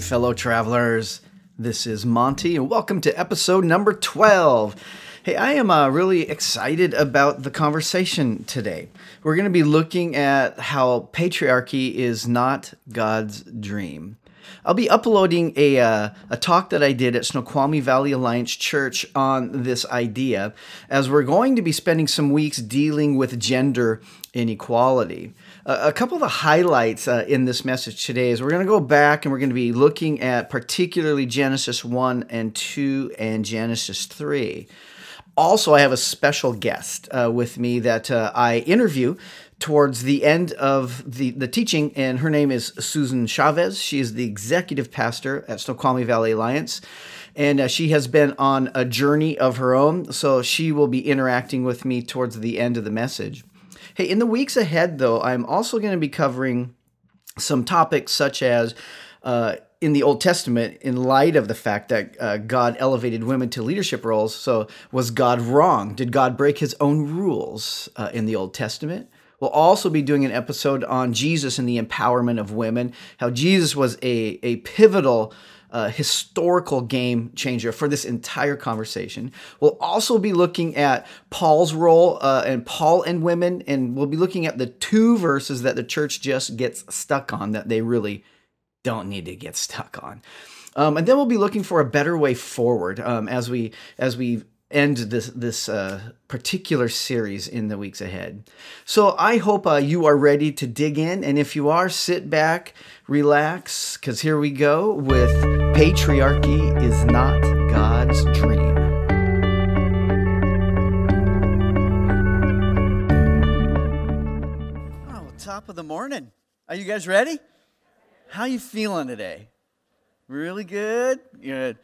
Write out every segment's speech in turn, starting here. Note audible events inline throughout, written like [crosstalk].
Fellow travelers. This is Monty, and welcome to episode number 12. Hey, I am uh, really excited about the conversation today. We're going to be looking at how patriarchy is not God's dream. I'll be uploading a, uh, a talk that I did at Snoqualmie Valley Alliance Church on this idea, as we're going to be spending some weeks dealing with gender inequality. A couple of the highlights uh, in this message today is we're going to go back and we're going to be looking at particularly Genesis 1 and 2 and Genesis 3 also, I have a special guest uh, with me that uh, I interview towards the end of the, the teaching, and her name is Susan Chavez. She is the executive pastor at Snoqualmie Valley Alliance, and uh, she has been on a journey of her own, so she will be interacting with me towards the end of the message. Hey, in the weeks ahead, though, I'm also going to be covering some topics such as uh, in the Old Testament, in light of the fact that uh, God elevated women to leadership roles, so was God wrong? Did God break his own rules uh, in the Old Testament? We'll also be doing an episode on Jesus and the empowerment of women, how Jesus was a, a pivotal uh, historical game changer for this entire conversation. We'll also be looking at Paul's role uh, and Paul and women, and we'll be looking at the two verses that the church just gets stuck on that they really don't need to get stuck on. Um, and then we'll be looking for a better way forward um, as we as we end this this uh, particular series in the weeks ahead. So I hope uh, you are ready to dig in, and if you are, sit back, relax, because here we go with patriarchy is not God's dream. Oh, top of the morning. Are you guys ready? How you feeling today? Really good. Good.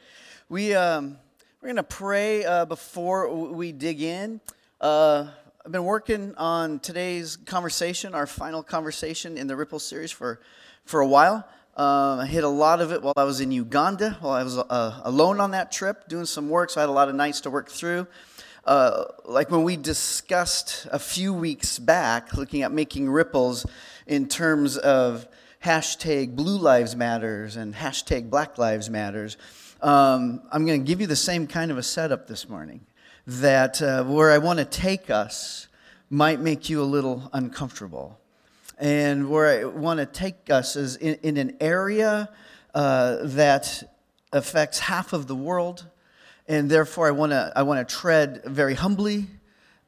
We um, we're gonna pray uh, before we dig in. Uh, I've been working on today's conversation, our final conversation in the Ripple series for for a while. Um, I hit a lot of it while I was in Uganda, while I was uh, alone on that trip doing some work. So I had a lot of nights to work through. Uh, like when we discussed a few weeks back, looking at making ripples in terms of hashtag Blue Lives Matters and hashtag Black Lives Matters. Um, I'm going to give you the same kind of a setup this morning. That uh, where I want to take us might make you a little uncomfortable. And where I want to take us is in, in an area uh, that affects half of the world. And therefore, I want to I want to tread very humbly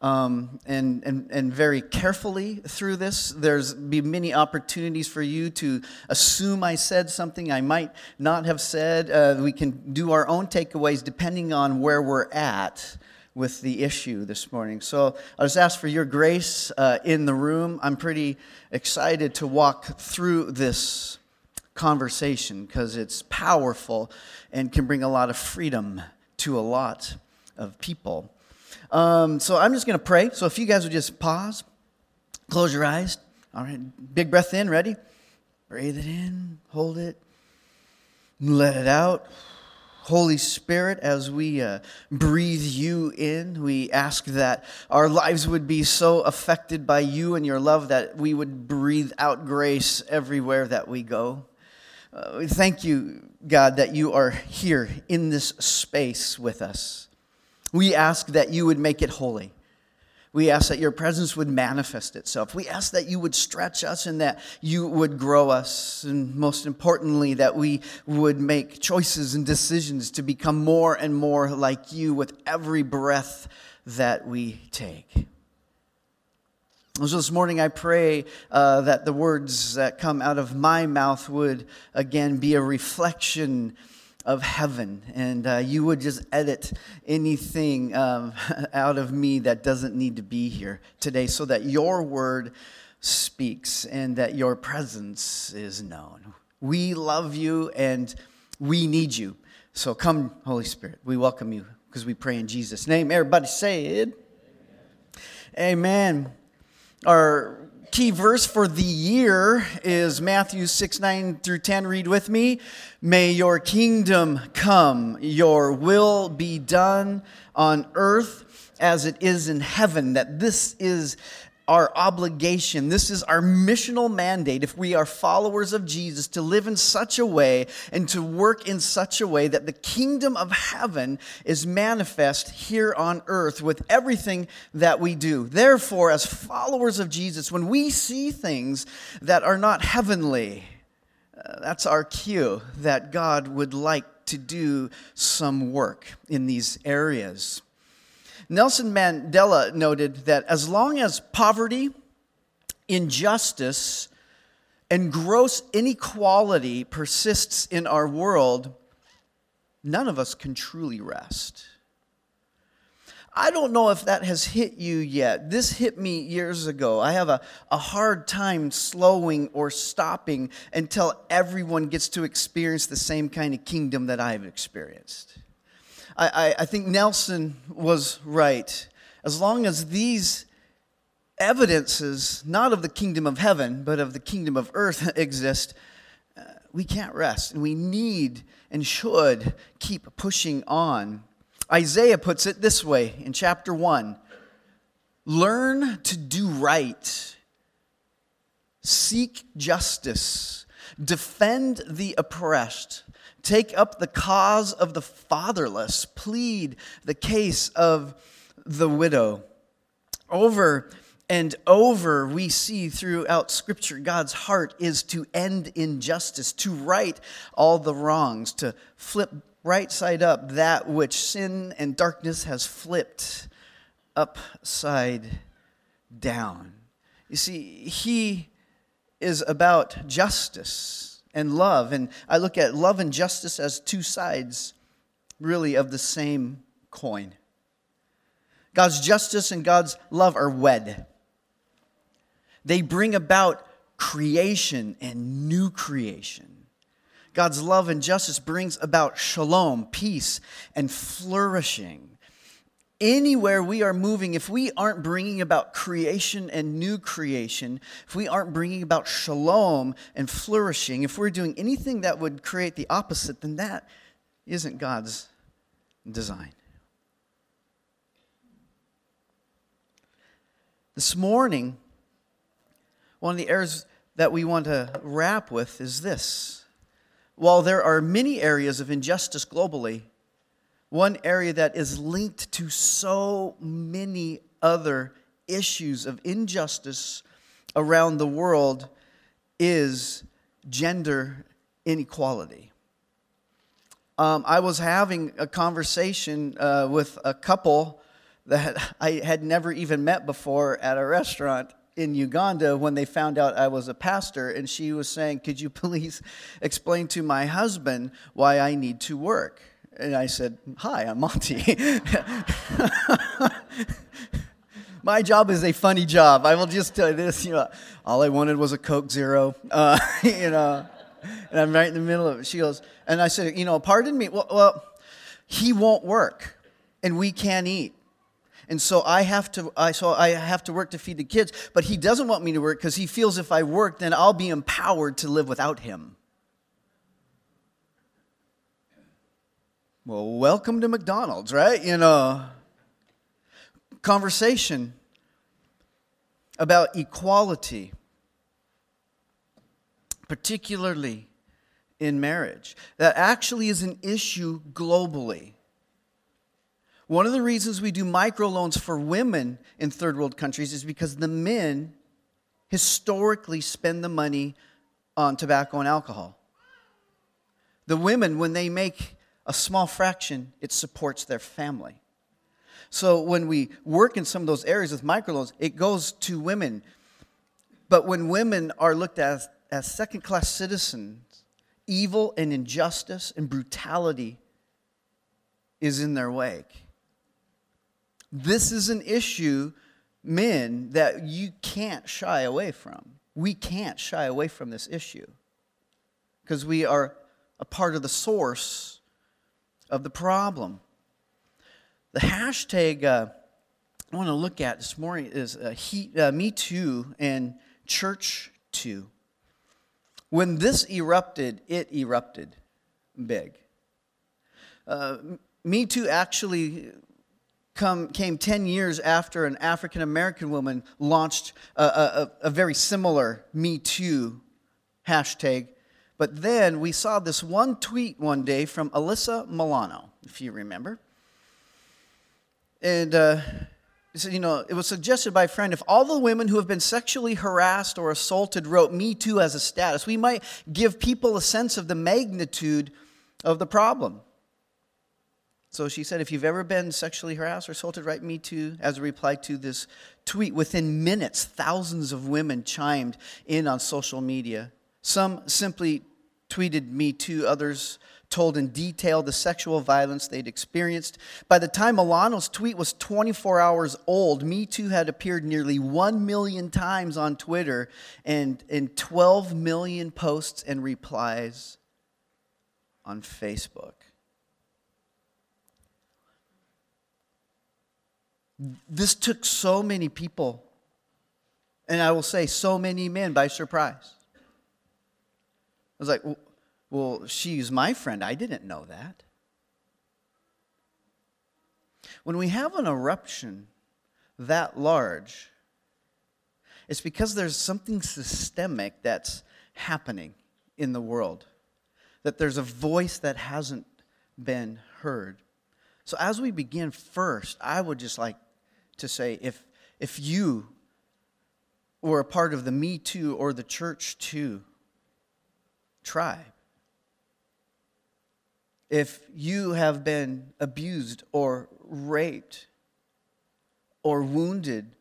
um, and, and, and very carefully through this. There's be many opportunities for you to assume I said something I might not have said. Uh, we can do our own takeaways depending on where we're at with the issue this morning. So I'll just ask for your grace uh, in the room. I'm pretty excited to walk through this conversation because it's powerful and can bring a lot of freedom to a lot of people. Um, so I'm just going to pray. So if you guys would just pause, close your eyes. All right, big breath in, ready? Breathe it in, hold it, let it out. Holy Spirit, as we uh, breathe you in, we ask that our lives would be so affected by you and your love that we would breathe out grace everywhere that we go. Uh, we thank you, God, that you are here in this space with us. We ask that you would make it holy. We ask that your presence would manifest itself. We ask that you would stretch us and that you would grow us. And most importantly, that we would make choices and decisions to become more and more like you with every breath that we take. So this morning, I pray uh, that the words that come out of my mouth would again be a reflection of heaven, and uh, you would just edit anything um, [laughs] out of me that doesn't need to be here today so that your word speaks and that your presence is known. We love you and we need you. So come, Holy Spirit. We welcome you because we pray in Jesus' name. Everybody say it. Amen. Amen. Our key verse for the year is Matthew 6 9 through 10. Read with me. May your kingdom come, your will be done on earth as it is in heaven. That this is our obligation. This is our missional mandate if we are followers of Jesus to live in such a way and to work in such a way that the kingdom of heaven is manifest here on earth with everything that we do. Therefore, as followers of Jesus, when we see things that are not heavenly, uh, that's our cue that God would like to do some work in these areas. Nelson Mandela noted that as long as poverty, injustice, and gross inequality persists in our world, none of us can truly rest. I don't know if that has hit you yet. This hit me years ago. I have a, a hard time slowing or stopping until everyone gets to experience the same kind of kingdom that I've experienced. I, I, think Nelson was right. As long as these evidences, not of the kingdom of heaven, but of the kingdom of earth, [laughs] exist, uh, we can't rest. And we need and should keep pushing on. Isaiah puts it this way in chapter 1 Learn to do right, seek justice, defend the oppressed Take up the cause of the fatherless, plead the case of the widow. Over and over, we see throughout Scripture, God's heart is to end injustice, to right all the wrongs, to flip right side up that which sin and darkness has flipped upside down. You see, He is about justice and love. And I look at love and justice as two sides, really, of the same coin. God's justice and God's love are wed. They bring about creation and new creation. God's love and justice brings about shalom, peace, and flourishing anywhere we are moving, if we aren't bringing about creation and new creation, if we aren't bringing about shalom and flourishing, if we're doing anything that would create the opposite, then that isn't God's design. This morning, one of the areas that we want to wrap with is this. While there are many areas of injustice globally, one area that is linked to so many other issues of injustice around the world is gender inequality. Um, I was having a conversation uh, with a couple that [laughs] I had never even met before at a restaurant in Uganda when they found out I was a pastor, and she was saying, Could you [laughs] please explain to my husband why I need to work? And I said, Hi, I'm Monty. [laughs] My job is a funny job. I will just tell you this, you know, all I wanted was a Coke Zero, uh, [laughs] you know, and I'm right in the middle of it. She goes, and I said, you know, pardon me, well, well he won't work, and we can't eat. And so I have to I so I have to work to feed the kids, but he doesn't want me to work because he feels if I work, then I'll be empowered to live without him. Well, welcome to McDonald's, right? You know, conversation about equality, particularly in marriage, that actually is an issue globally. One of the reasons we do microloans for women in third world countries is because the men historically spend the money on tobacco and alcohol. The women, when they make a small fraction, it supports their family. So when we work in some of those areas with microloans, it goes to women. But when women are looked at as, as second class citizens, evil and injustice and brutality is in their wake. This is an issue, men, that you can't shy away from. We can't shy away from this issue because we are a part of the source of the problem. The hashtag uh, I want to look at this morning is uh, he, uh, Me Too and Church Too. When this erupted, it erupted big. Uh, Me Too actually come, came 10 years after an African American woman launched a, a, a very similar Me Too hashtag. But then we saw this one tweet one day from Alyssa Milano, if you remember. And uh, you know, it was suggested by a friend if all the women who have been sexually harassed or assaulted wrote Me Too as a status, we might give people a sense of the magnitude of the problem. So she said, if you've ever been sexually harassed or assaulted, write Me Too as a reply to this tweet. Within minutes, thousands of women chimed in on social media. Some simply tweeted Me Too, others told in detail the sexual violence they'd experienced. By the time Milano's tweet was 24 hours old, Me Too had appeared nearly 1 million times on Twitter and, in 12 million posts and replies on Facebook. This took so many people, and I will say so many men by surprise. I was like, well, she's my friend. I didn't know that. When we have an eruption that large, it's because there's something systemic that's happening in the world, that there's a voice that hasn't been heard. So, as we begin first, I would just like to say if, if you were a part of the Me Too or the Church Too tribe, if you have been abused or raped or wounded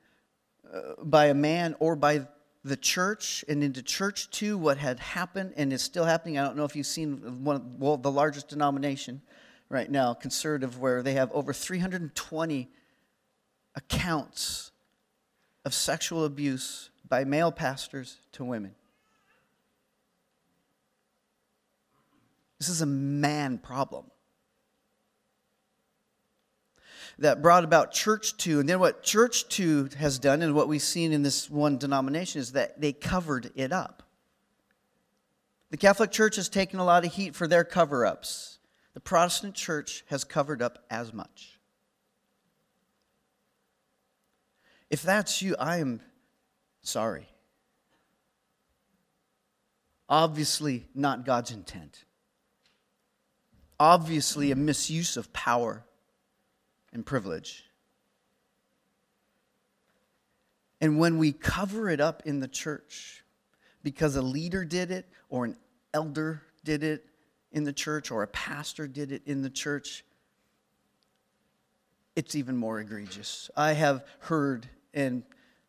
uh, by a man or by the church and into church too what had happened and is still happening i don't know if you've seen one well, the largest denomination right now conservative where they have over 320 accounts of sexual abuse by male pastors to women This is a man problem. That brought about church too. And then what church too has done, and what we've seen in this one denomination, is that they covered it up. The Catholic Church has taken a lot of heat for their cover ups. The Protestant Church has covered up as much. If that's you, I am sorry. Obviously, not God's intent obviously a misuse of power and privilege. And when we cover it up in the church because a leader did it, or an elder did it in the church, or a pastor did it in the church, it's even more egregious. I have heard and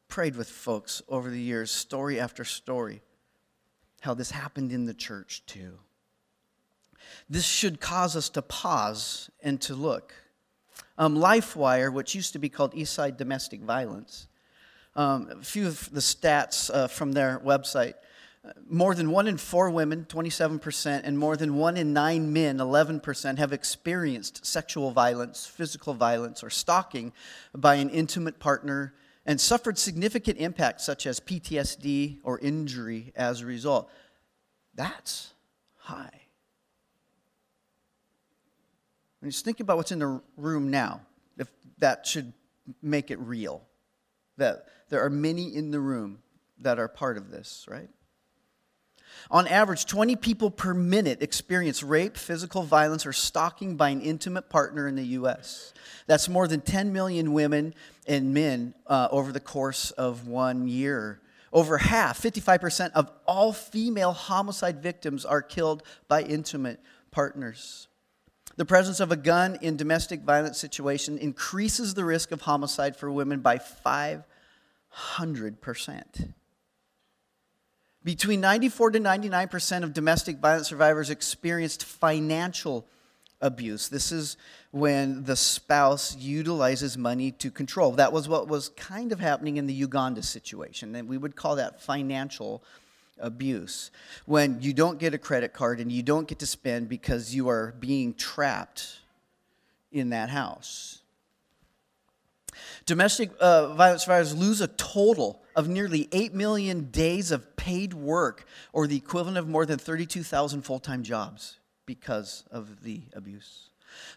prayed with folks over the years, story after story, how this happened in the church too. This should cause us to pause and to look. Um, LifeWire, which used to be called Eastside Domestic Violence, um, a few of the stats uh, from their website. More than one in four women, 27%, and more than one in nine men, 11%, have experienced sexual violence, physical violence, or stalking by an intimate partner and suffered significant impacts such as PTSD or injury as a result. That's high. And just think about what's in the room now, if that should make it real. That there are many in the room that are part of this, right? On average, 20 people per minute experience rape, physical violence, or stalking by an intimate partner in the U.S. That's more than 10 million women and men uh, over the course of one year. Over half, 55% of all female homicide victims are killed by intimate partners. The presence of a gun in domestic violence situation increases the risk of homicide for women by 500%. Between 94 to 99% of domestic violence survivors experienced financial abuse. This is when the spouse utilizes money to control. That was what was kind of happening in the Uganda situation, and we would call that financial abuse. When you don't get a credit card and you don't get to spend because you are being trapped in that house. Domestic uh, violence survivors lose a total of nearly 8 million days of paid work, or the equivalent of more than 32,000 full time jobs, because of the abuse.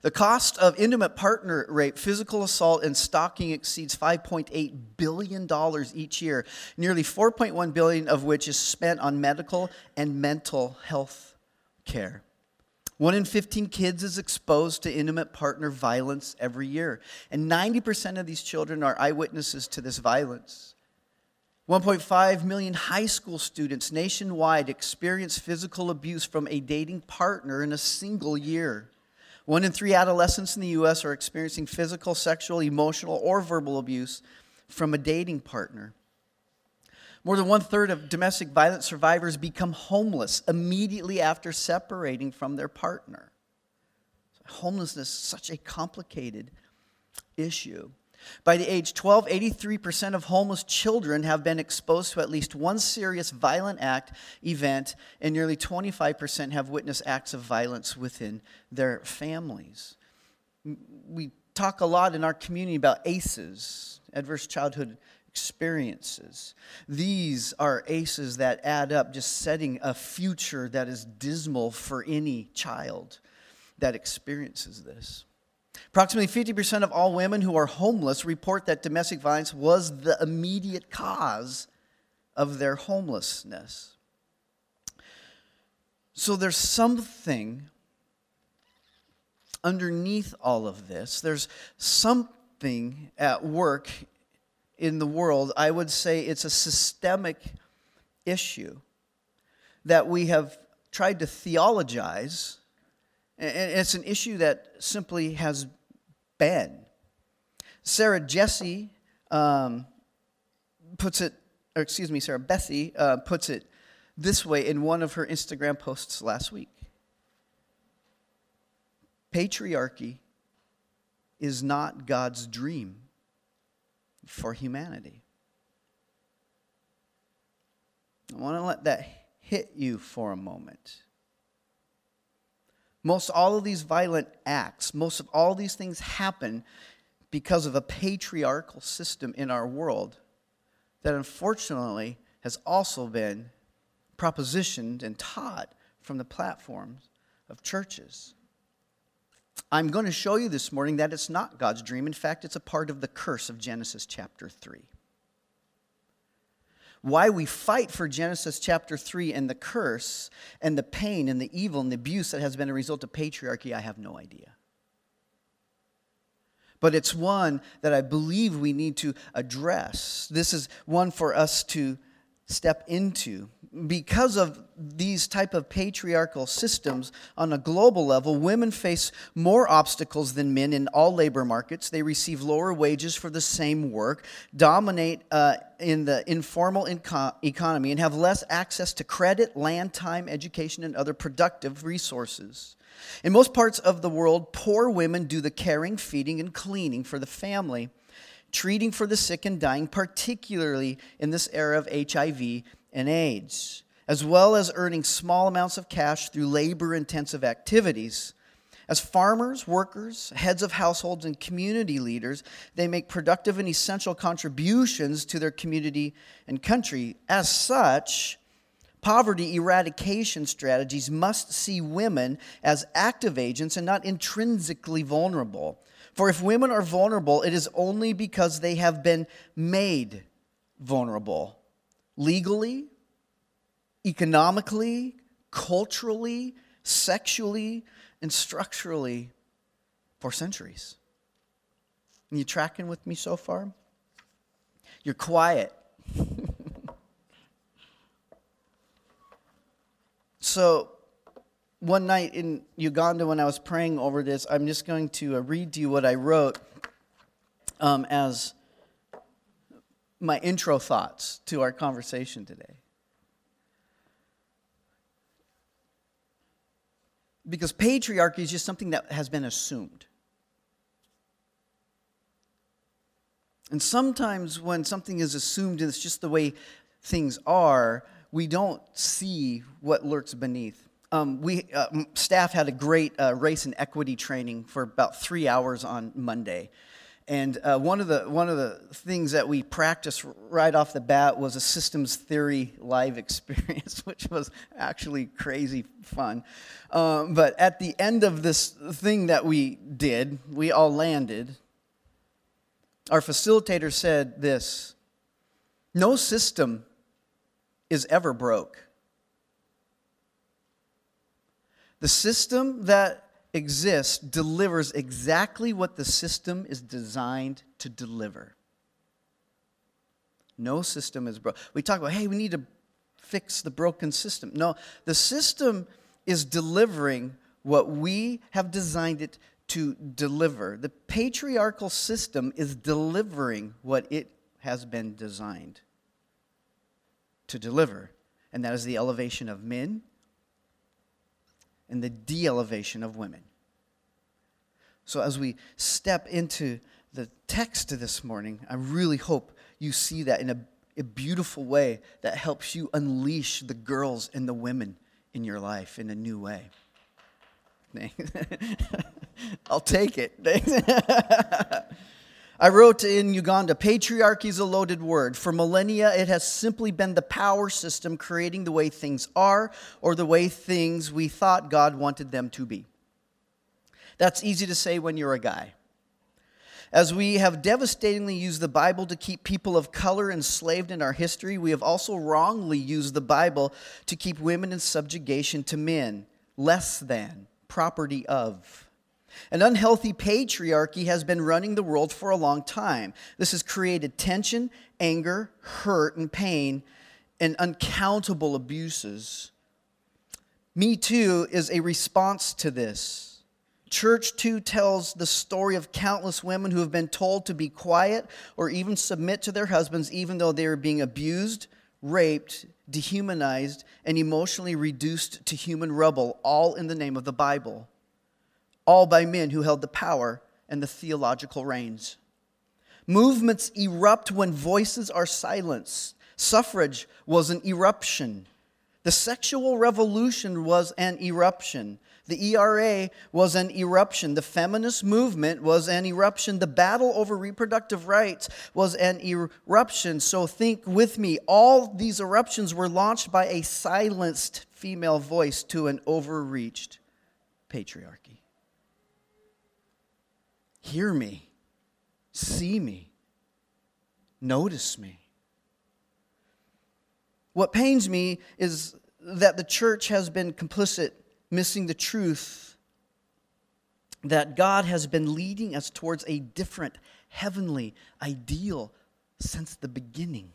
The cost of intimate partner rape, physical assault, and stalking exceeds $5.8 billion each year, nearly 4.1 billion of which is spent on medical and mental health care. One in 15 kids is exposed to intimate partner violence every year, and 90% of these children are eyewitnesses to this violence. 1.5 million high school students nationwide experience physical abuse from a dating partner in a single year. One in three adolescents in the U.S. are experiencing physical, sexual, emotional, or verbal abuse from a dating partner. More than one third of domestic violence survivors become homeless immediately after separating from their partner. Homelessness is such a complicated issue. By the age 12, 83% of homeless children have been exposed to at least one serious violent act, event, and nearly 25% have witnessed acts of violence within their families. We talk a lot in our community about ACEs, adverse childhood experiences. These are ACEs that add up, just setting a future that is dismal for any child that experiences this. Approximately 50% of all women who are homeless report that domestic violence was the immediate cause of their homelessness. So there's something underneath all of this. There's something at work in the world. I would say it's a systemic issue that we have tried to theologize and it's an issue that simply has been. Sarah Jesse um, puts it, or excuse me, Sarah Bessey uh, puts it this way in one of her Instagram posts last week Patriarchy is not God's dream for humanity. I want to let that hit you for a moment. Most all of these violent acts, most of all these things happen because of a patriarchal system in our world that unfortunately has also been propositioned and taught from the platforms of churches. I'm going to show you this morning that it's not God's dream. In fact, it's a part of the curse of Genesis chapter 3. Why we fight for Genesis chapter 3 and the curse and the pain and the evil and the abuse that has been a result of patriarchy, I have no idea. But it's one that I believe we need to address. This is one for us to step into because of these type of patriarchal systems on a global level women face more obstacles than men in all labor markets. They receive lower wages for the same work dominate uh, in the informal inco- economy and have less access to credit land time education and other productive resources. In most parts of the world poor women do the caring feeding and cleaning for the family treating for the sick and dying particularly in this era of hiv and AIDS, as well as earning small amounts of cash through labor intensive activities. As farmers, workers, heads of households, and community leaders, they make productive and essential contributions to their community and country. As such, poverty eradication strategies must see women as active agents and not intrinsically vulnerable. For if women are vulnerable, it is only because they have been made vulnerable legally, economically, culturally, sexually, and structurally for centuries. And you tracking with me so far? You're quiet. [laughs] so, one night in Uganda, when I was praying over this, I'm just going to uh, read to you what I wrote um, as my intro thoughts to our conversation today. Because patriarchy is just something that has been assumed. And sometimes when something is assumed and it's just the way things are, we don't see what lurks beneath. Um, we uh, staff had a great uh, race and equity training for about three hours on Monday, And uh, one, of the, one of the things that we practiced right off the bat was a systems theory live [laughs] experience, which was actually crazy fun. Um, but at the end of this thing that we did, we all landed. Our facilitator said this No system is ever broke. The system that exists delivers exactly what the system is designed to deliver. No system is broken. We talk about, hey, we need to fix the broken system. No, the system is delivering what we have designed it to deliver. The patriarchal system is delivering what it has been designed to deliver, and that is the elevation of men and the de elevation of women. So, as we step into the text this morning, I really hope you see that in a, a beautiful way that helps you unleash the girls and the women in your life in a new way. Thanks. [laughs] I'll take it. [laughs] I wrote in Uganda patriarchy is a loaded word. For millennia, it has simply been the power system creating the way things are or the way things we thought God wanted them to be. That's easy to say when you're a guy. As we have devastatingly used the Bible to keep people of color enslaved in our history, we have also wrongly used the Bible to keep women in subjugation to men, less than, property of. An unhealthy patriarchy has been running the world for a long time. This has created tension, anger, hurt, and pain, and uncountable abuses. Me Too is a response to this. Church Too tells the story of countless women who have been told to be quiet or even submit to their husbands, even though they are being abused, raped, dehumanized, and emotionally reduced to human rubble, all in the name of the Bible all by men who held the power and the theological reins. Movements erupt when voices are silenced. Suffrage was an eruption. The sexual revolution was an eruption. The ERA was an eruption. The feminist movement was an eruption. The battle over reproductive rights was an eruption. So think with me. All these eruptions were launched by a silenced female voice to an overreached patriarchy. Hear me, see me, notice me. What pains me is that the church has been complicit, missing the truth that God has been leading us towards a different heavenly ideal since the beginning.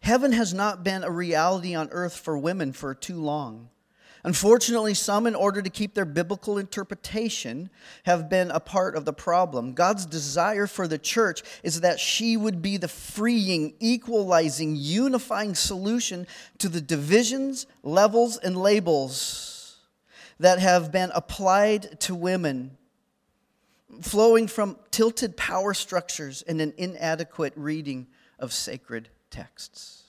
Heaven has not been a reality on earth for women for too long. Unfortunately, some, in order to keep their biblical interpretation, have been a part of the problem. God's desire for the church is that she would be the freeing, equalizing, unifying solution to the divisions, levels, and labels that have been applied to women, flowing from tilted power structures and an inadequate reading of sacred texts.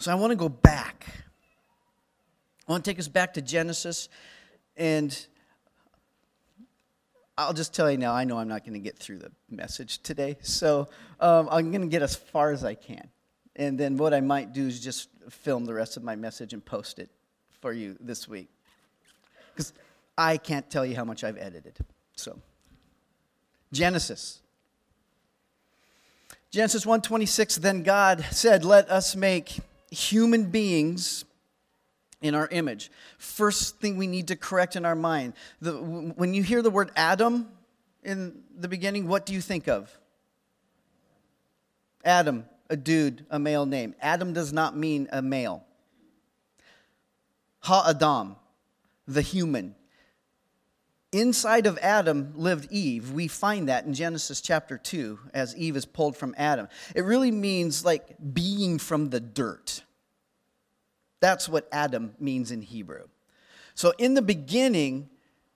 So I want to go back. I want to take us back to Genesis, and I'll just tell you now, I know I'm not going to get through the message today, so um, I'm going to get as far as I can. And then what I might do is just film the rest of my message and post it for you this week. Because I can't tell you how much I've edited. So, Genesis. Genesis 1:26 then God said, "Let us make human beings in our image. First thing we need to correct in our mind the, when you hear the word Adam in the beginning, what do you think of? Adam, a dude, a male name. Adam does not mean a male. Ha Adam, the human. Inside of Adam lived Eve. We find that in Genesis chapter 2 as Eve is pulled from Adam. It really means like being from the dirt. That's what Adam means in Hebrew. So in the beginning,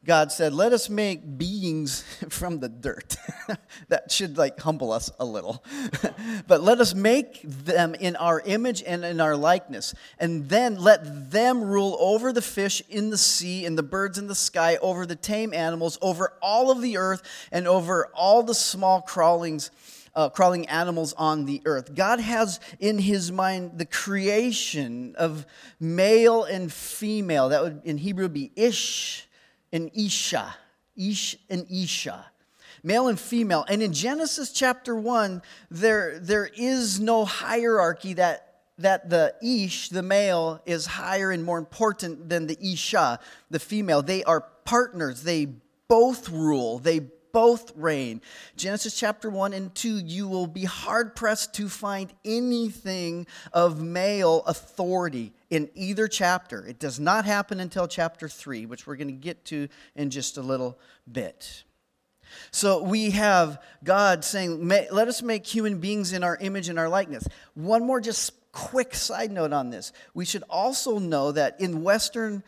God said, Let us make beings [laughs] from the dirt. [laughs] that should like humble us a little. [laughs] but let us make them in our image and in our likeness. And then let them rule over the fish in the sea and the birds in the sky, over the tame animals, over all of the earth, and over all the small crawlings. Uh, crawling animals on the earth. God has in his mind the creation of male and female. That would in Hebrew be ish and Isha. Ish and Isha. Male and female. And in Genesis chapter 1, there, there is no hierarchy that, that the Ish, the male, is higher and more important than the Isha, the female. They are partners. They both rule. They both reign. Genesis chapter 1 and 2, you will be hard pressed to find anything of male authority in either chapter. It does not happen until chapter 3, which we're going to get to in just a little bit. So we have God saying, Let us make human beings in our image and our likeness. One more just quick side note on this. We should also know that in Western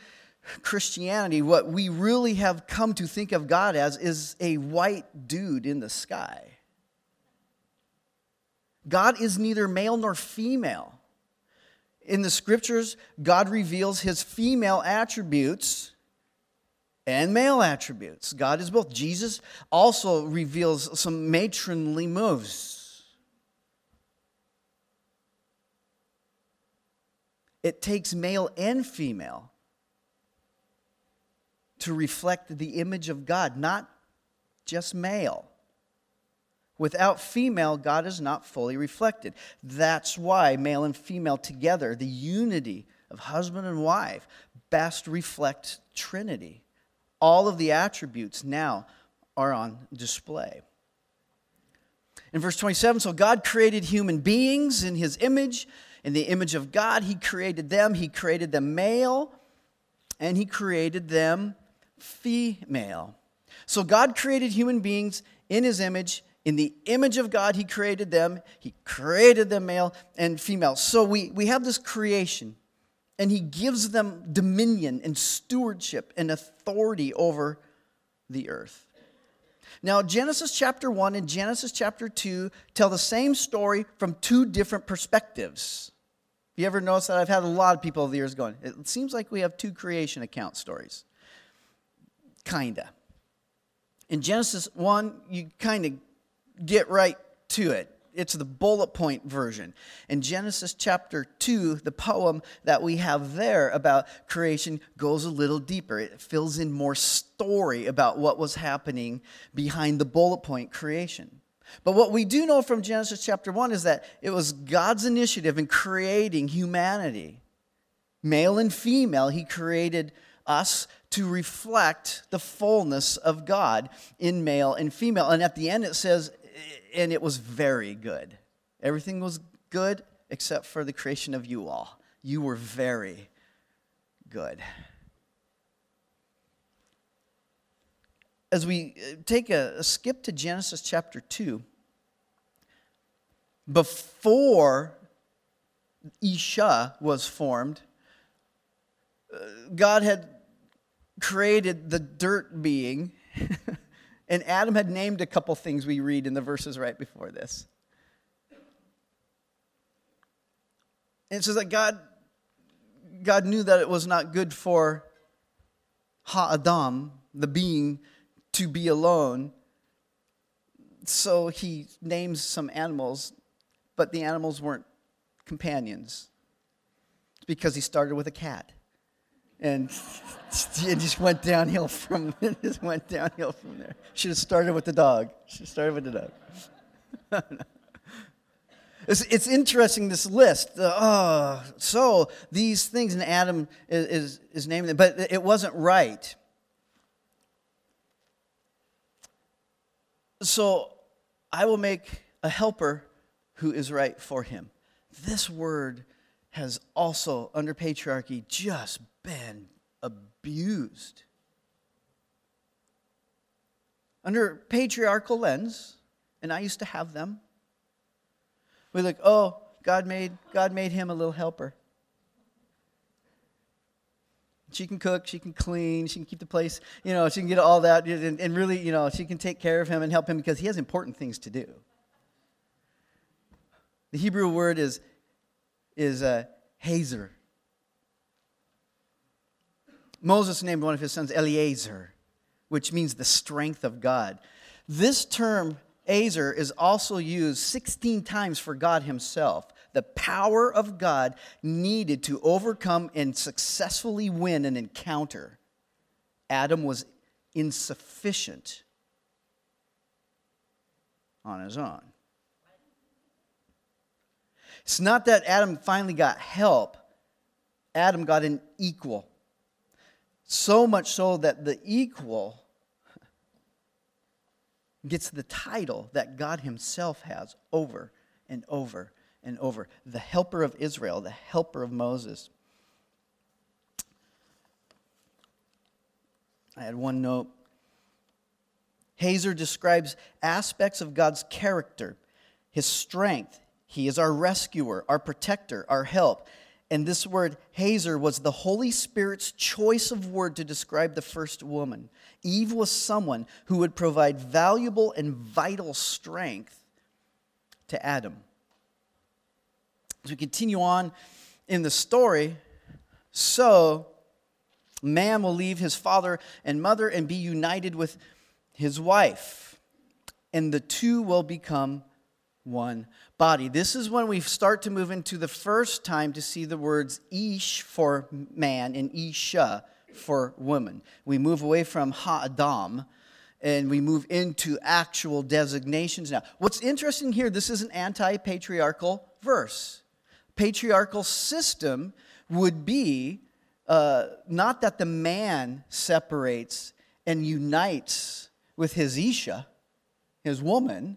Christianity, what we really have come to think of God as is a white dude in the sky. God is neither male nor female. In the scriptures, God reveals his female attributes and male attributes. God is both. Jesus also reveals some matronly moves. It takes male and female to reflect the image of God, not just male. Without female, God is not fully reflected. That's why male and female together, the unity of husband and wife, best reflect Trinity. All of the attributes now are on display. In verse 27, so God created human beings in his image. In the image of God, he created them. He created them male, and he created them female. So God created human beings in his image. In the image of God, He created them. He created them male and female. So we, we have this creation, and He gives them dominion and stewardship and authority over the earth. Now, Genesis chapter 1 and Genesis chapter 2 tell the same story from two different perspectives. You ever notice that? I've had a lot of people over the years going, it seems like we have two creation account stories. Kinda. In Genesis 1, you kind of get right to it. It's the bullet point version. In Genesis chapter 2, the poem that we have there about creation goes a little deeper. It fills in more story about what was happening behind the bullet point creation. But what we do know from Genesis chapter 1 is that it was God's initiative in creating humanity. Male and female, He created us to reflect the fullness of God in male and female. And at the end, it says, and it was very good. Everything was good except for the creation of you all. You were very good. As we uh, take a, a skip to Genesis chapter 2, before Isha was formed, uh, God had created the dirt being [laughs] And Adam had named a couple things we read in the verses right before this. And it says that God, God knew that it was not good for Ha Adam, the being, to be alone. So he names some animals, but the animals weren't companions. Because he started with a cat and [laughs] it just went downhill from [laughs] it just went downhill from there. Should have started with the dog. Should have started with the dog. [laughs] it's, it's interesting this list. oh, so these things, and Adam is, is, is naming them, but it wasn't right. So I will make a helper who is right for him. This word has also, under patriarchy, just been abused. Under patriarchal lens, and I used to have them, we're like, oh, God made, God made him a little helper. She can cook, she can clean, she can keep the place, you know, she can get all that, and, and really, you know, she can take care of him and help him because he has important things to do. The Hebrew word is, is uh, Hazer. Moses named one of his sons Eliezer, which means the strength of God. This term, Azer, is also used 16 times for God himself. The power of God needed to overcome and successfully win an encounter. Adam was insufficient on his own. It's not that Adam finally got help, Adam got an equal. So much so that the equal gets the title that God Himself has over and over and over the helper of Israel, the helper of Moses. I had one note. Hazer describes aspects of God's character, His strength. He is our rescuer, our protector, our help. And this word, Hazer, was the Holy Spirit's choice of word to describe the first woman. Eve was someone who would provide valuable and vital strength to Adam. As we continue on in the story, so man will leave his father and mother and be united with his wife, and the two will become one body. This is when we start to move into the first time to see the words ish for man and isha for woman. We move away from ha-adam and we move into actual designations now. What's interesting here, this is an anti patriarchal verse. Patriarchal system would be uh, not that the man separates and unites with his Isha, his woman,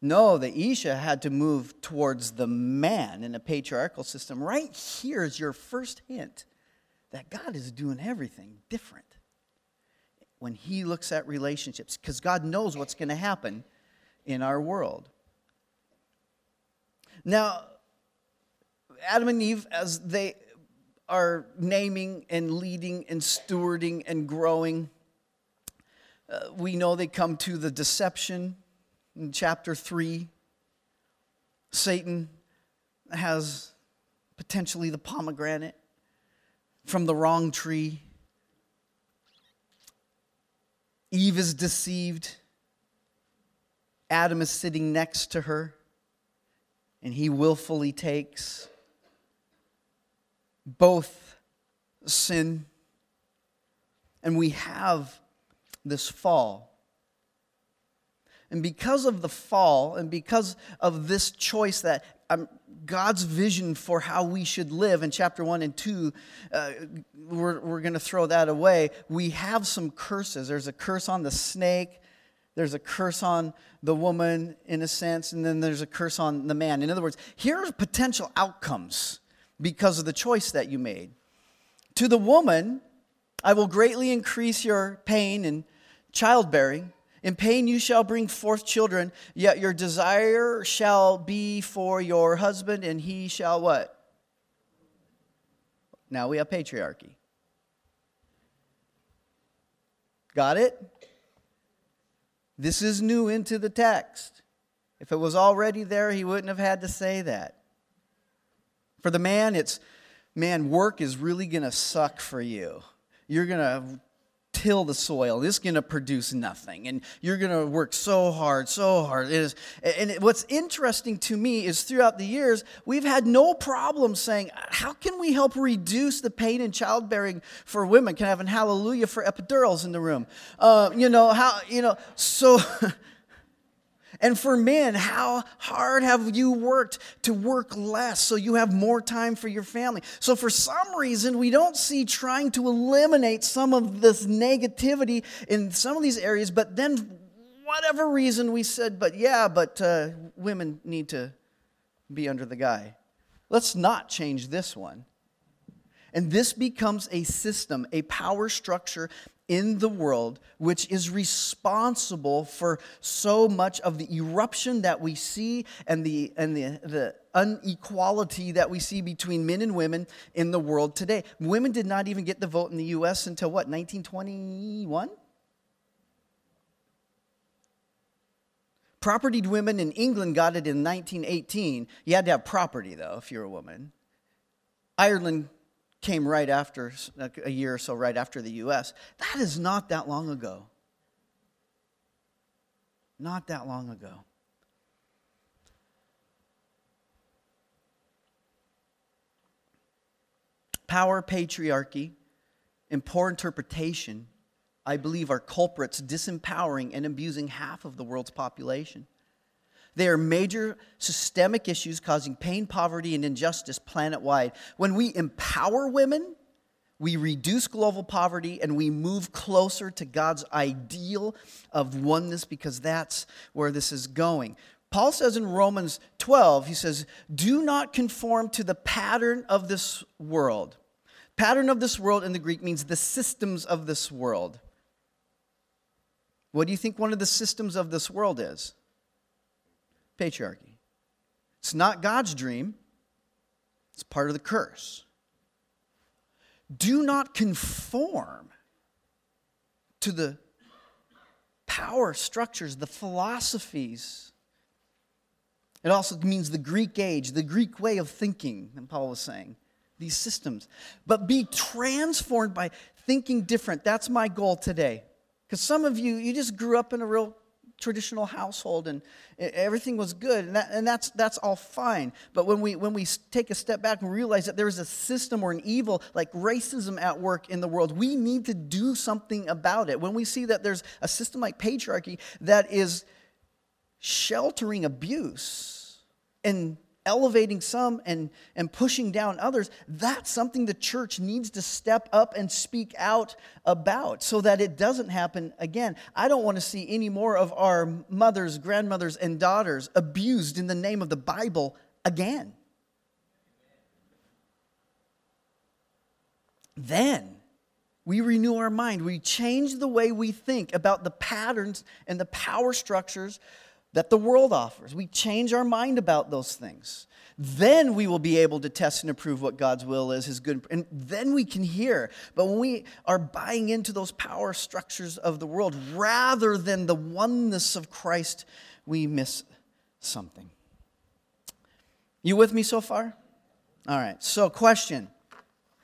no, the Isha had to move towards the man in a patriarchal system. Right here is your first hint that God is doing everything different when He looks at relationships, because God knows what's going to happen in our world. Now, Adam and Eve, as they are naming and leading and stewarding and growing, uh, we know they come to the deception in chapter 3, Satan has potentially the pomegranate from the wrong tree. Eve is deceived. Adam is sitting next to her, and he willfully takes. Both sin, and we have this fall. And because of the fall, and because of this choice that um, God's vision for how we should live in chapter 1 and 2, uh, we're, we're going to throw that away. We have some curses. There's a curse on the snake, there's a curse on the woman, in a sense, and then there's a curse on the man. In other words, here are potential outcomes because of the choice that you made. To the woman, I will greatly increase your pain and childbearing. In pain you shall bring forth children, yet your desire shall be for your husband, and he shall what? Now we have patriarchy. Got it? This is new into the text. If it was already there, he wouldn't have had to say that. For the man, it's, man, work is really going to suck for you. You're going to till the soil. It's going to produce nothing. And you're going to work so hard, so hard. It is, and what's interesting to me is throughout the years, we've had no problem saying, how can we help reduce the pain in childbearing for women? Can I have an hallelujah for epidurals in the room? Uh, you know, how, you know, so. [laughs] And for men, how hard have you worked to work less so you have more time for your family? So, for some reason, we don't see trying to eliminate some of this negativity in some of these areas, but then, whatever reason, we said, but yeah, but uh, women need to be under the guy. Let's not change this one. And this becomes a system, a power structure in the world which is responsible for so much of the eruption that we see and the, and the, the inequality that we see between men and women in the world today. Women did not even get the vote in the US until what, 1921? Propertied women in England got it in 1918. You had to have property, though, if you're a woman. Ireland came right after, a year or so right after the US. That is not that long ago. Not that long ago. Power, patriarchy, and poor interpretation, I believe, are culprits disempowering and abusing half of the world's population. They are major systemic issues causing pain, poverty, and injustice planet wide. When we empower women, we reduce global poverty and we move closer to God's ideal of oneness because that's where this is going. Paul says in Romans 12, he says, Do not conform to the pattern of this world. Pattern of this world in the Greek means the systems of this world. What do you think one of the systems of this world is? Patriarchy. It's not God's dream, it's part of the curse. Do not conform to the power structures, the philosophies. It also means the Greek age, the Greek way of thinking, and Paul was saying, these systems. But be transformed by thinking different. That's my goal today. Because some of you, you just grew up in a real traditional household and everything was good and, that, and that's, that's all fine. But when we, when we take a step back and realize that there's a system or an evil like racism at work in the world we need to do something about it. When we see that there's a system like patriarchy that is sheltering abuse and elevating some and, and pushing down others, that's something the church needs to step up and speak out about so that it doesn't happen again. I don't want to see any more of our mothers, grandmothers, and daughters abused in the name of the Bible again. Then, we renew our mind. We change the way we think about the patterns and the power structures that the world offers. We change our mind about those things. Then we will be able to test and approve what God's will is, his good, and then we can hear. But when we are buying into those power structures of the world rather than the oneness of Christ, we miss something. You with me so far? All right. So, question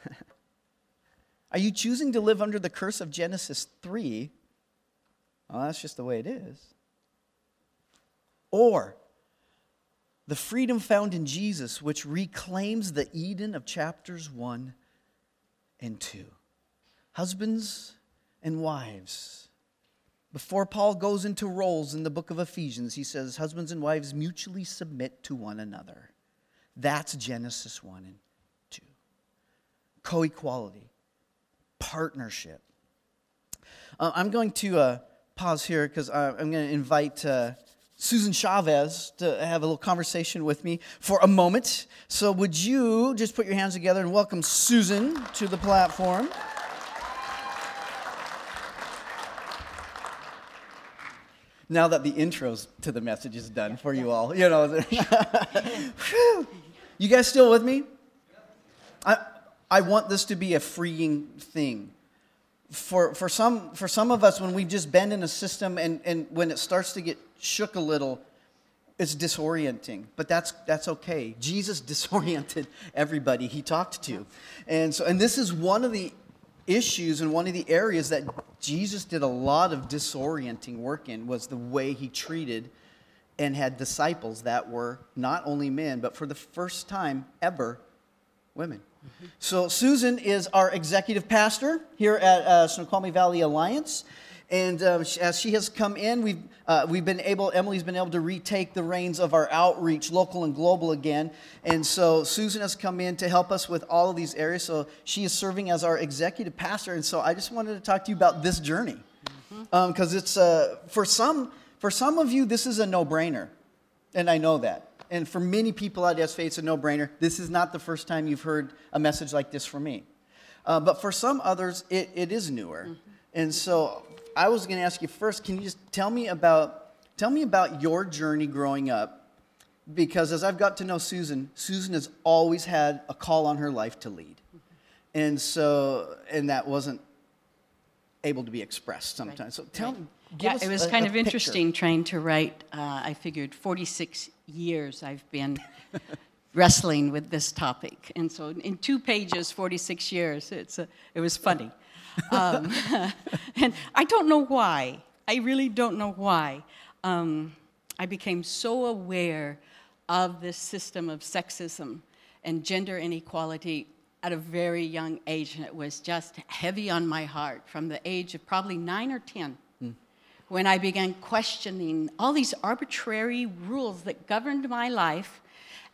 [laughs] Are you choosing to live under the curse of Genesis 3? Well, that's just the way it is or the freedom found in Jesus, which reclaims the Eden of chapters 1 and 2. Husbands and wives. Before Paul goes into roles in the book of Ephesians, he says, Husbands and wives mutually submit to one another. That's Genesis 1 and 2. Co equality, partnership. Uh, I'm going to uh, pause here because uh, I'm going to invite. Uh, Susan Chavez to have a little conversation with me for a moment. So, would you just put your hands together and welcome Susan to the platform? Now that the intros to the message is done for you all, you know. [laughs] you guys still with me? I, I want this to be a freeing thing for, for, some, for some of us, when we've just been in a system and, and when it starts to get shook a little, it's disorienting, but that's, that's okay. Jesus [laughs] disoriented everybody he talked to. And, so, and this is one of the issues and one of the areas that Jesus did a lot of disorienting work in was the way he treated and had disciples that were not only men, but for the first time ever, women. So, Susan is our executive pastor here at uh, Snoqualmie Valley Alliance. And uh, as she has come in, we've, uh, we've been able, Emily's been able to retake the reins of our outreach, local and global again. And so Susan has come in to help us with all of these areas. So she is serving as our executive pastor. And so I just wanted to talk to you about this journey. Because mm-hmm. um, it's, uh, for, some, for some of you, this is a no brainer. And I know that and for many people at SVA, it's a no brainer. This is not the first time you've heard a message like this from me. Uh, but for some others, it, it is newer. Mm-hmm. And so I was going to ask you first, can you just tell me about tell me about your journey growing up? Because as I've got to know Susan, Susan has always had a call on her life to lead. And so and that wasn't able to be expressed sometimes. Right. So tell right. Give yeah, it was a, kind of interesting trying to write. Uh, I figured 46 years I've been [laughs] wrestling with this topic, and so in two pages, 46 years. It's a, it was funny, um, [laughs] and I don't know why. I really don't know why. Um, I became so aware of this system of sexism and gender inequality at a very young age, and it was just heavy on my heart from the age of probably nine or ten when I began questioning all these arbitrary rules that governed my life.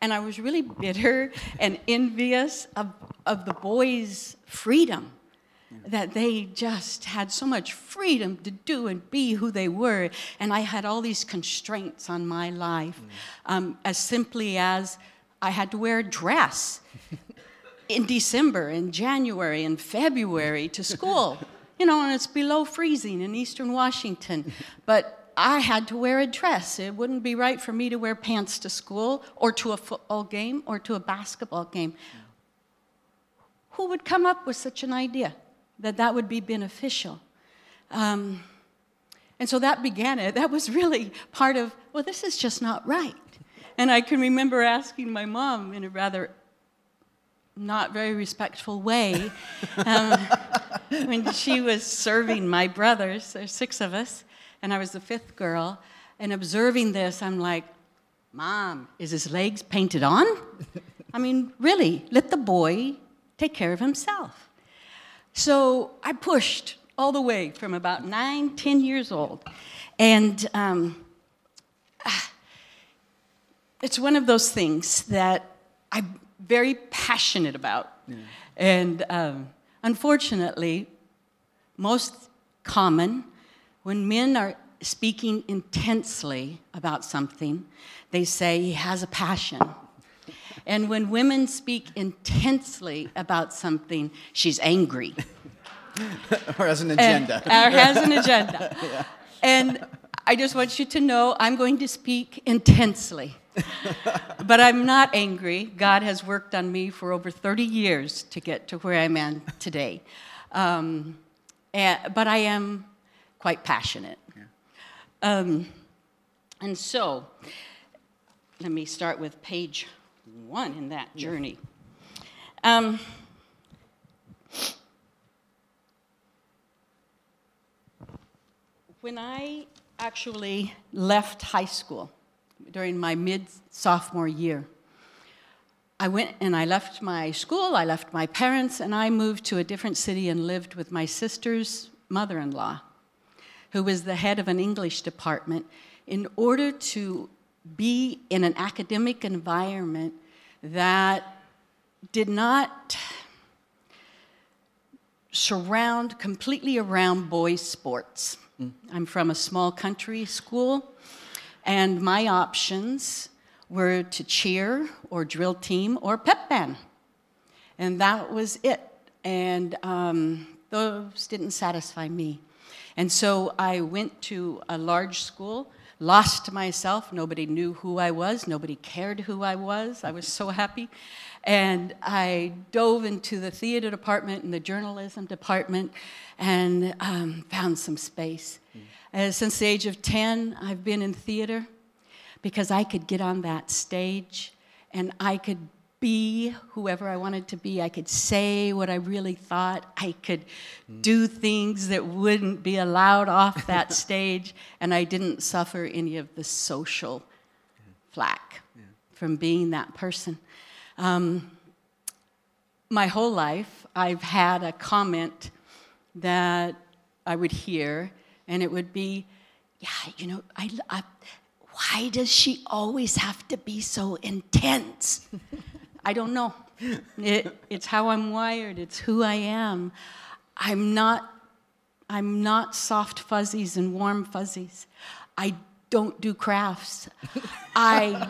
And I was really bitter [laughs] and envious of, of the boys' freedom. That they just had so much freedom to do and be who they were. And I had all these constraints on my life, um, as simply as I had to wear a dress [laughs] in December, in January, in February to school [laughs] you know, and it's below freezing in eastern Washington. [laughs] But I had to wear a dress. It wouldn't be right for me to wear pants to school or to a football game or to a basketball game. Who would come up with such an idea that that would be beneficial? Um, and so that began it. That was really part of, well, this is just not right. And I can remember asking my mom in a rather not very respectful way um, [laughs] when she was serving my brothers. There's six of us, and I was the fifth girl. And observing this, I'm like, Mom, is his legs painted on? I mean, really, let the boy take care of himself. So I pushed all the way from about nine, ten years old. And um, it's one of those things that I very passionate about. Yeah. And um, unfortunately, most common, when men are speaking intensely about something, they say he has a passion. And when women speak intensely about something, she's angry. [laughs] or has an agenda. And, or has [laughs] an agenda. yeah. And I just want you to know I'm going to speak intensely. But I'm not angry. God has worked on me for over 30 years to get to where I'm at today. Um, and, but I am quite passionate. Yeah. Um, and so, let me start with page one in that journey. Um, when I actually left high school, during my mid sophomore year. I went and I left my school, I left my parents, and I moved to a different city and lived with my sister's mother in law, who was the head of an English department, in order to be in an academic environment that did not surround completely around boys' sports. Mm. I'm from a small country school and my options were to cheer or drill team or pep band. And that was it. And um, those didn't satisfy me. And so I went to a large school, lost myself. Nobody knew who I was, nobody cared who I was. I was so happy. And I dove into the theater department and the journalism department and um, found some space. Mm. Uh, since the age of 10, I've been in theater because I could get on that stage and I could be whoever I wanted to be. I could say what I really thought. I could mm. do things that wouldn't be allowed off that [laughs] stage, and I didn't suffer any of the social yeah. flack yeah. from being that person. Um, my whole life, I've had a comment that I would hear and it would be, yeah, you know, I, I why does she always have to be so intense? [laughs] I don't know. It, it's how I'm wired. It's who I am. I'm not. I'm not soft fuzzies and warm fuzzies. I don't do crafts. I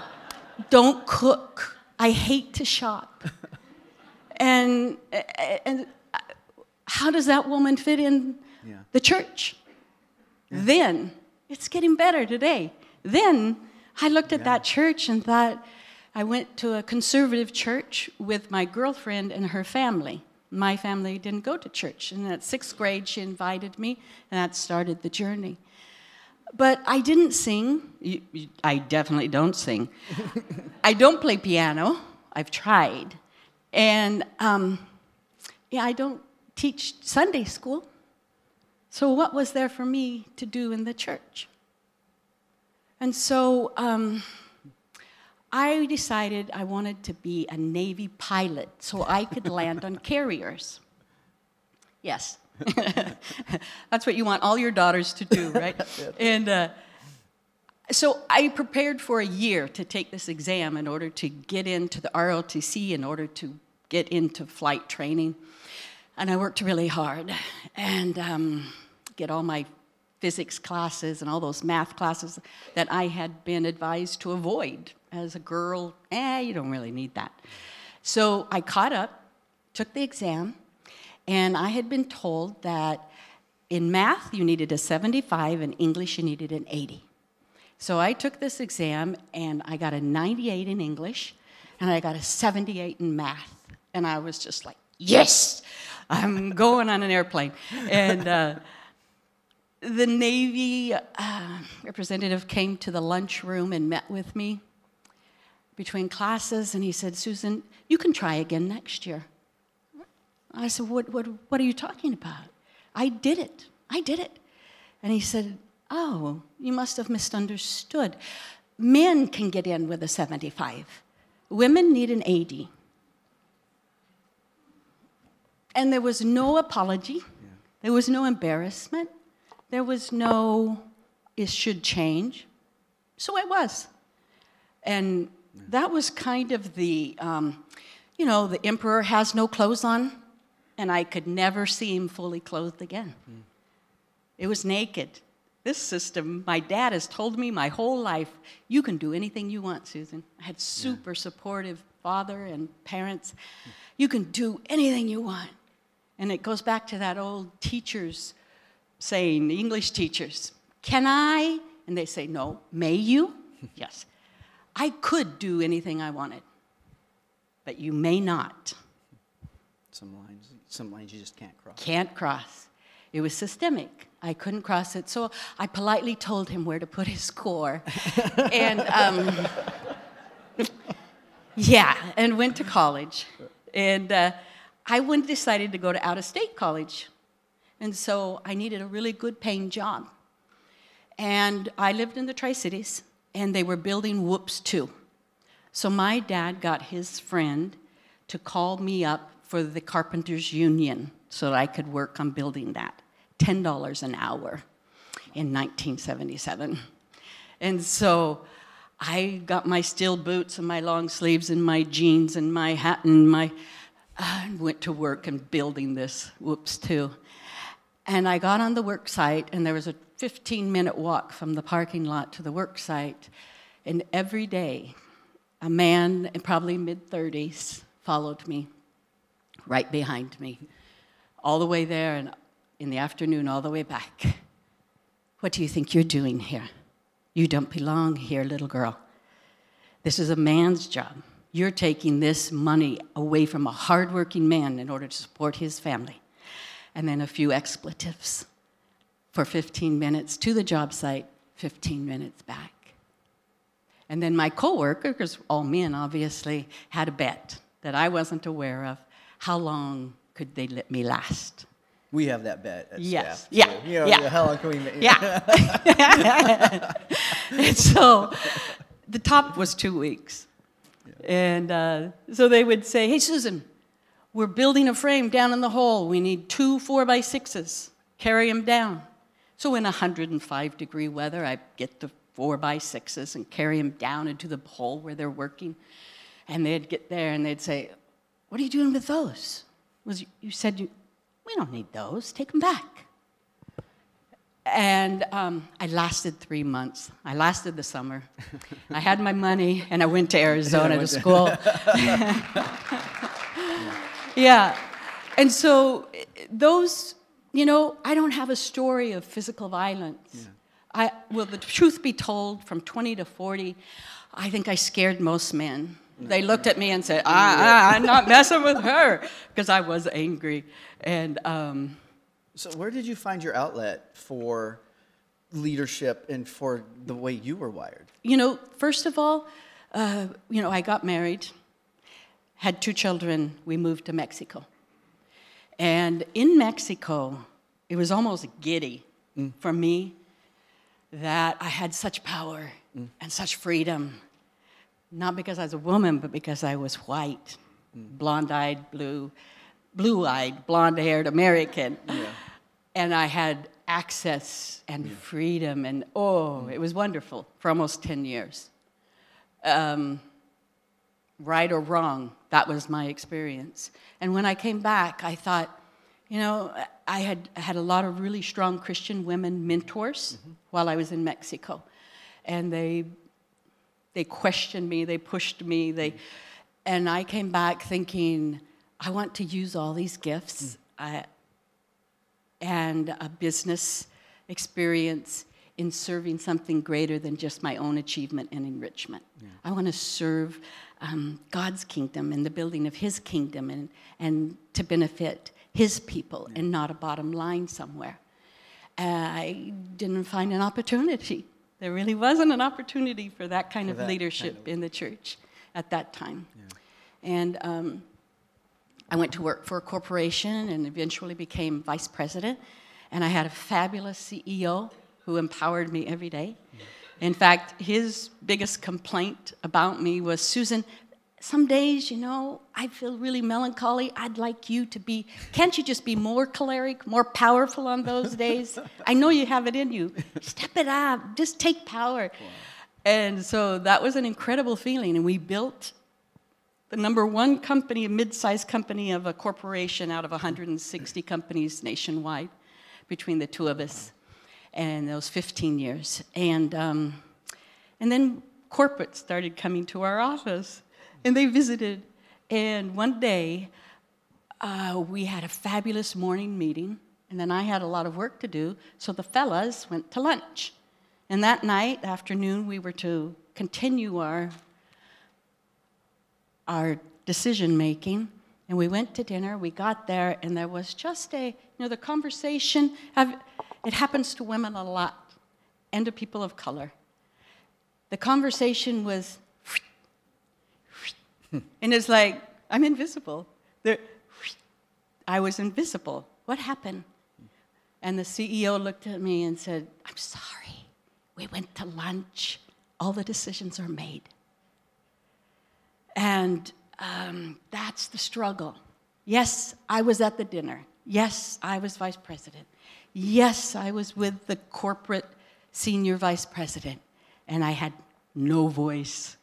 [laughs] don't cook. I hate to shop. And, and how does that woman fit in Yeah. the church? Then, it's getting better today. Then I looked at that church and thought, I went to a conservative church with my girlfriend and her family. My family didn't go to church. And at sixth grade, she invited me, and that started the journey. But I didn't sing. You- you- I definitely don't sing. I don't play piano. I've tried. And um, yeah, I don't teach Sunday school. So, what was there for me to do in the church? And so um, I decided I wanted to be a Navy pilot so I could land on carriers. Yes. [laughs] That's what you want all your daughters to do, [laughs] right? and uh, so I prepared for a year to take this exam in order to get into the ROTC, in order to get into flight training. And I worked really hard and um, get all my physics classes and all those math classes that I had been advised to avoid as a girl. Eh, you don't really need that. So I caught up, took the exam, and I had been told that in math you needed a 75, in English you needed an 80. So I took this exam and I got a 98 in English and I got a 78 in math. And I was just like, yes, I'm going on an airplane. And uh, the Navy uh, representative came to the lunchroom and met with me between classes and he said, Susan, you can try again next year. I said, what, what, what are you talking about? I did it. I did it. And he said, Oh, you must have misunderstood. Men can get in with a 75, women need an 80. And there was no apology, there was no embarrassment, there was no, it should change. So it was. And that was kind of the, um, you know, the emperor has no clothes on, and I could never see him fully clothed again. Mm-hmm. It was naked. This system, my dad has told me my whole life, you can do anything you want, Susan. I had super supportive father and parents. You can do anything you want. And it goes back to that old teachers saying, English teachers, can I? And they say, no. May you? [laughs] yes. I could do anything I wanted, but you may not. Some lines, some lines you just can't cross. Can't cross. It was systemic. I couldn't cross it. So I politely told him where to put his score. [laughs] and um, yeah, and went to college. And uh, I went decided to go to out of state college. And so I needed a really good paying job. And I lived in the Tri Cities, and they were building Whoops 2. So my dad got his friend to call me up for the Carpenters Union so that I could work on building that. $10 an hour in 1977. And so I got my steel boots and my long sleeves and my jeans and my hat and my uh, went to work and building this Whoops 2. And I got on the work site and there was a 15 minute walk from the parking lot to the work site. And every day, a man, probably mid 30s, followed me right behind me, all the way there and in the afternoon, all the way back. What do you think you're doing here? You don't belong here, little girl. This is a man's job. You're taking this money away from a hardworking man in order to support his family. And then a few expletives for 15 minutes to the job site, 15 minutes back. And then my coworker, because all men obviously, had a bet that I wasn't aware of. How long could they let me last? We have that bet at Yes. staff. Yeah. too. You know, Yeah. How long can we make? Yeah. and [laughs] [laughs] so the top was two weeks. And uh, so they would say, Hey, Susan, we're building a frame down in the hole. We need two four by sixes. Carry them down. So in 105 degree weather, I get the four by sixes and carry them down into the hole where they're working. And they'd get there and they'd say, What are you doing with those? Was you said you, we don't need those. Take them back. And um, I lasted three months. I lasted the summer. I had my money, and I went to [laughs] Arizona to went to- school. [laughs] yeah. And so those, you know, I don't have a story of physical violence. Yeah. I, well, the truth be told, from 20 to 40, I think I scared most men. They looked at me and said, I, am not messing with her, because I was angry. And um, so, where did you find your outlet for leadership and for the way you were wired? You know, first of all, uh, you know, I got married, had two children. We moved to Mexico. And in Mexico, it was almost giddy mm. for me that I had such power mm. and such freedom. Not because I was a woman, but because I was white, mm. blonde eyed, blue, blue eyed, blonde haired American. Yeah. And I had access and yeah. freedom, and oh, mm. it was wonderful for almost 10 years. Um, right or wrong, that was my experience. And when I came back, I thought, you know, I had had a lot of really strong Christian women mentors mm-hmm. while I was in Mexico, and they they questioned me, they pushed me, they, and I came back thinking, I want to use all these gifts. I, and a business experience in serving something greater than just my own achievement and enrichment. Yeah. I want to serve um, God's kingdom and the building of His kingdom and, and to benefit His people yeah. and not a bottom line somewhere. I didn't find an opportunity. There really wasn't an opportunity for that kind for of that leadership kind of... in the church at that time. Yeah. And um, I went to work for a corporation and eventually became vice president. And I had a fabulous CEO who empowered me every day. In fact, his biggest complaint about me was Susan, some days, you know, I feel really melancholy. I'd like you to be, can't you just be more choleric, more powerful on those [laughs] days? I know you have it in you. Step it up, just take power. Wow. And so that was an incredible feeling. And we built the number one company, a mid sized company of a corporation out of 160 companies nationwide between the two of us and those 15 years. And, um, and then corporate started coming to our office, and they visited. And one day, uh, we had a fabulous morning meeting, and then I had a lot of work to do, so the fellas went to lunch. And that night, afternoon, we were to continue our, our decision making. And we went to dinner, we got there, and there was just a, you know, the conversation. Have, it happens to women a lot and to people of color. The conversation was, and it's like, I'm invisible. There, I was invisible. What happened? And the CEO looked at me and said, I'm sorry. We went to lunch. All the decisions are made. And um, that's the struggle. Yes, I was at the dinner. Yes, I was vice president. Yes, I was with the corporate senior vice president, and I had no voice.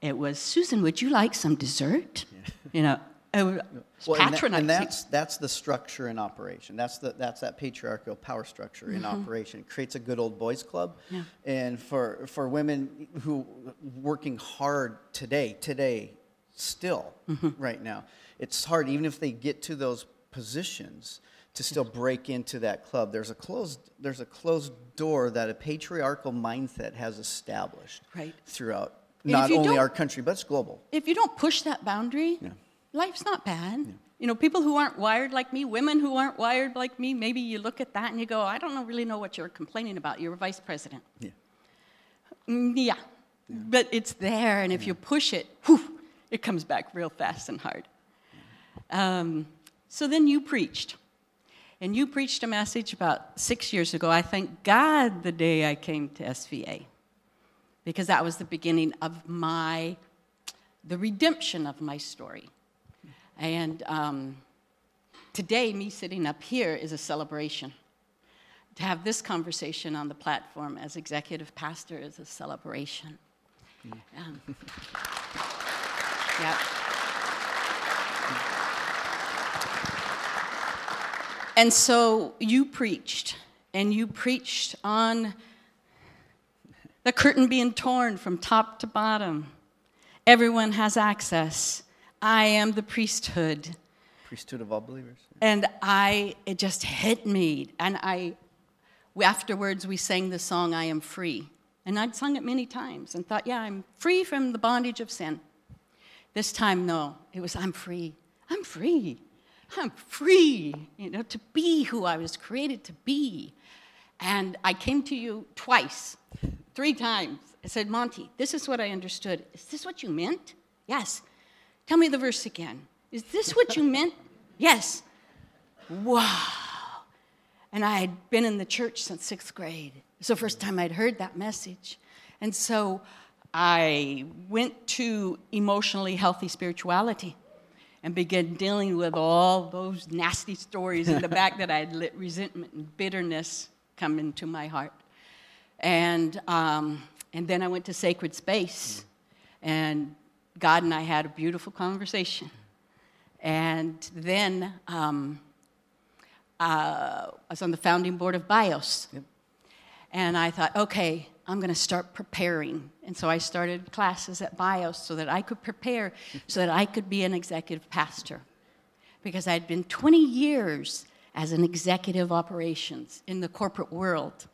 It was, Susan, would you like some dessert? Yeah. You know, was [laughs] well, patronizing. And, that, and, that's, that's the structure in operation. That's, the, that's that patriarchal power structure mm-hmm. in operation. It creates a good old boys club. Yeah. And for, for women who working hard today, today, still, mm-hmm. right now, it's hard, even if they get to those positions, to still break into that club. There's a closed there's a closed door that a patriarchal mindset has established right. throughout and not only our country but it's global. If you don't push that boundary, yeah. life's not bad. Yeah. You know, people who aren't wired like me, women who aren't wired like me, maybe you look at that and you go, I don't really know what you're complaining about. You're a vice president. Yeah. Mm, yeah. yeah. But it's there, and if you push it, whew, it comes back real fast and hard. Um, so then you preached. And you preached a message about six years ago. I thank God the day I came to SVA because that was the beginning of my, the redemption of my story. And um, today, me sitting up here is a celebration. To have this conversation on the platform as executive pastor is a celebration. Um, [laughs] yeah. And so you preached, and you preached on the curtain being torn from top to bottom. Everyone has access. I am the priesthood. Priesthood of all believers. And I, it just hit me. And I, afterwards, we sang the song, I Am Free. And I'd sung it many times and thought, yeah, I'm free from the bondage of sin. This time, no, it was, I'm free. I'm free. I'm free, you know, to be who I was created to be. And I came to you twice, three times. I said, Monty, this is what I understood. Is this what you meant? Yes. Tell me the verse again. Is this what you [laughs] meant? Yes. Wow. And I had been in the church since sixth grade. It was the first time I'd heard that message. And so I went to emotionally healthy spirituality and began dealing with all those nasty stories in the back that I had let resentment and bitterness come into my heart. And, um, and then I went to Sacred Space, and God and I had a beautiful conversation. And then um, uh, I was on the founding board of BIOS. Yep. And I thought, okay, I'm going to start preparing. And so I started classes at BIOS so that I could prepare, so that I could be an executive pastor. Because I'd been 20 years as an executive operations in the corporate world.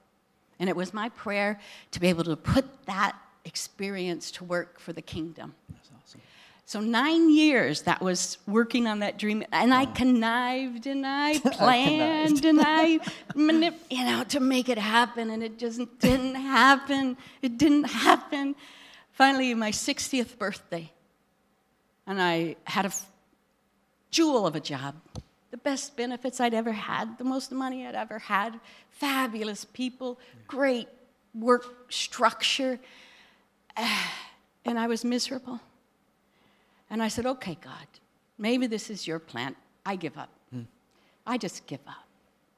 And it was my prayer to be able to put that experience to work for the kingdom. That's awesome. So nine years that was working on that dream, and I connived and [laughs] I planned and I, manip- you know, to make it happen, and it just didn't happen. It didn't happen. Finally, my 60th birthday, and I had a f- jewel of a job, the best benefits I'd ever had, the most money I'd ever had, fabulous people, great work structure, [sighs] and I was miserable. And I said, okay, God, maybe this is your plan. I give up. Hmm. I just give up.